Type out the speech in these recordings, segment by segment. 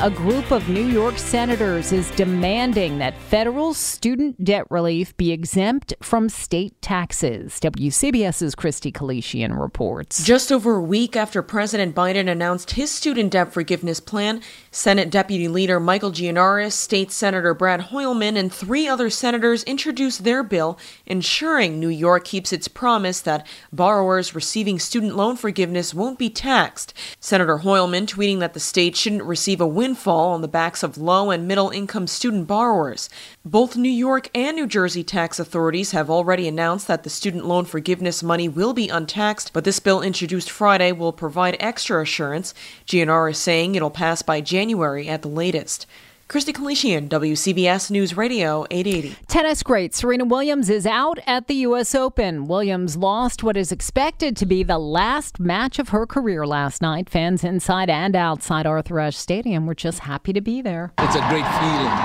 A group of New York senators is demanding that federal student debt relief be exempt from state taxes. WCBS's Christy Kalishian reports. Just over a week after President Biden announced his student debt forgiveness plan, Senate Deputy Leader Michael Gianaris, State Senator Brad Hoylman, and three other senators introduced their bill ensuring New York keeps its promise that borrowers receiving student loan forgiveness won't be taxed. Senator Hoylman tweeting that the state shouldn't receive a win windfall on the backs of low and middle income student borrowers. Both New York and New Jersey tax authorities have already announced that the student loan forgiveness money will be untaxed, but this bill introduced Friday will provide extra assurance. Gianaris is saying it'll pass by January at the latest. Christy Kalishian, WCBS News Radio 880. Tennis great Serena Williams is out at the U.S. Open. Williams lost what is expected to be the last match of her career last night. Fans inside and outside Arthur Ashe Stadium were just happy to be there. It's a great feeling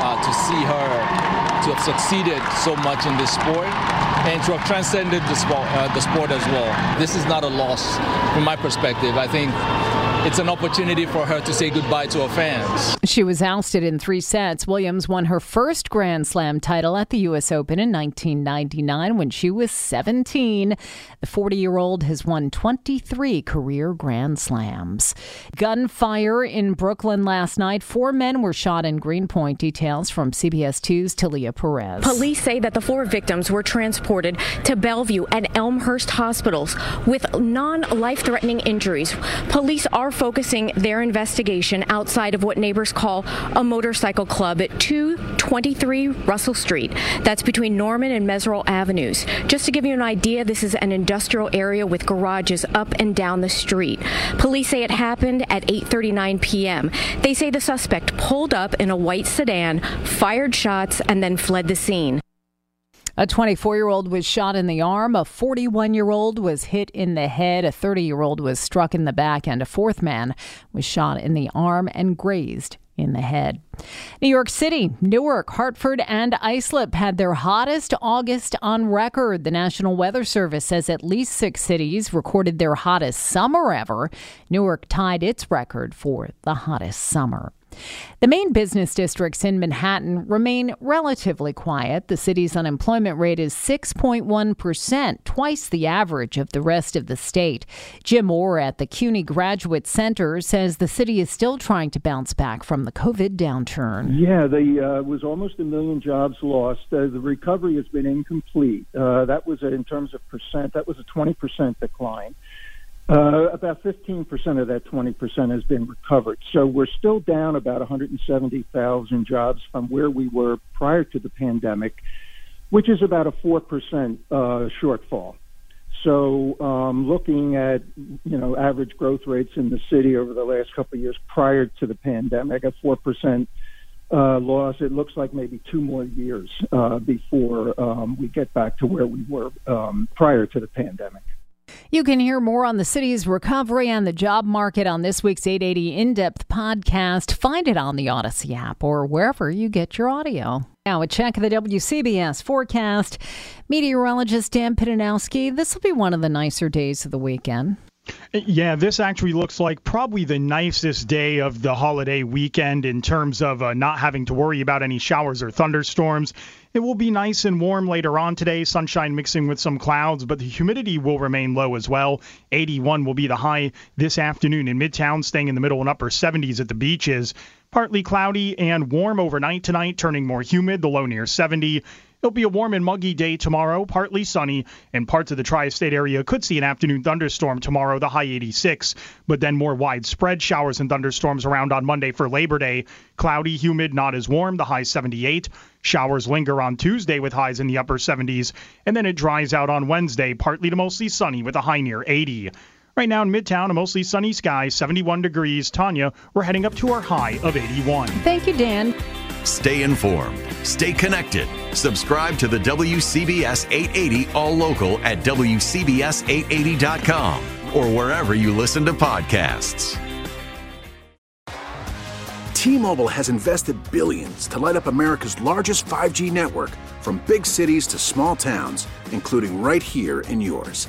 uh, to see her to have succeeded so much in this sport and to have transcended the sport, uh, the sport as well. This is not a loss from my perspective. I think it's an opportunity for her to say goodbye to her fans. She was ousted in three sets. Williams won her first Grand Slam title at the U.S. Open in 1999 when she was 17. The 40 year old has won 23 career Grand Slams. Gunfire in Brooklyn last night. Four men were shot in Greenpoint. Details from CBS 2's Thalia Perez. Police say that the four victims were transported to Bellevue and Elmhurst hospitals with non life threatening injuries. Police are focusing their investigation outside of what neighbors call a motorcycle club at 223 Russell Street. That's between Norman and Meserole Avenues. Just to give you an idea, this is an industrial area with garages up and down the street. Police say it happened at 8:39 p.m. They say the suspect pulled up in a white sedan, fired shots, and then fled the scene. A 24 year old was shot in the arm. A 41 year old was hit in the head. A 30 year old was struck in the back. And a fourth man was shot in the arm and grazed in the head. New York City, Newark, Hartford, and Islip had their hottest August on record. The National Weather Service says at least six cities recorded their hottest summer ever. Newark tied its record for the hottest summer. The main business districts in Manhattan remain relatively quiet. The city's unemployment rate is 6.1%, twice the average of the rest of the state. Jim Orr at the CUNY Graduate Center says the city is still trying to bounce back from the COVID downturn. Yeah, there uh, was almost a million jobs lost. Uh, the recovery has been incomplete. Uh, that was, in terms of percent, that was a 20% decline. Uh, about 15% of that 20% has been recovered. So we're still down about 170,000 jobs from where we were prior to the pandemic, which is about a 4% uh, shortfall. So um, looking at you know average growth rates in the city over the last couple of years prior to the pandemic, a 4% uh, loss, it looks like maybe two more years uh, before um, we get back to where we were um, prior to the pandemic. You can hear more on the city's recovery and the job market on this week's 880 In Depth podcast. Find it on the Audacy app or wherever you get your audio. Now, a check of the WCBS forecast. Meteorologist Dan Pitanowski, this will be one of the nicer days of the weekend. Yeah, this actually looks like probably the nicest day of the holiday weekend in terms of uh, not having to worry about any showers or thunderstorms. It will be nice and warm later on today, sunshine mixing with some clouds, but the humidity will remain low as well. 81 will be the high this afternoon in Midtown, staying in the middle and upper 70s at the beaches. Partly cloudy and warm overnight tonight, turning more humid, the low near 70. It'll be a warm and muggy day tomorrow, partly sunny, and parts of the tri state area could see an afternoon thunderstorm tomorrow, the high 86, but then more widespread showers and thunderstorms around on Monday for Labor Day. Cloudy, humid, not as warm, the high 78. Showers linger on Tuesday with highs in the upper 70s, and then it dries out on Wednesday, partly to mostly sunny with a high near 80. Right now in Midtown, a mostly sunny sky, 71 degrees. Tanya, we're heading up to our high of 81. Thank you, Dan. Stay informed. Stay connected. Subscribe to the WCBS 880 All Local at WCBS880.com or wherever you listen to podcasts. T-Mobile has invested billions to light up America's largest 5G network from big cities to small towns, including right here in yours.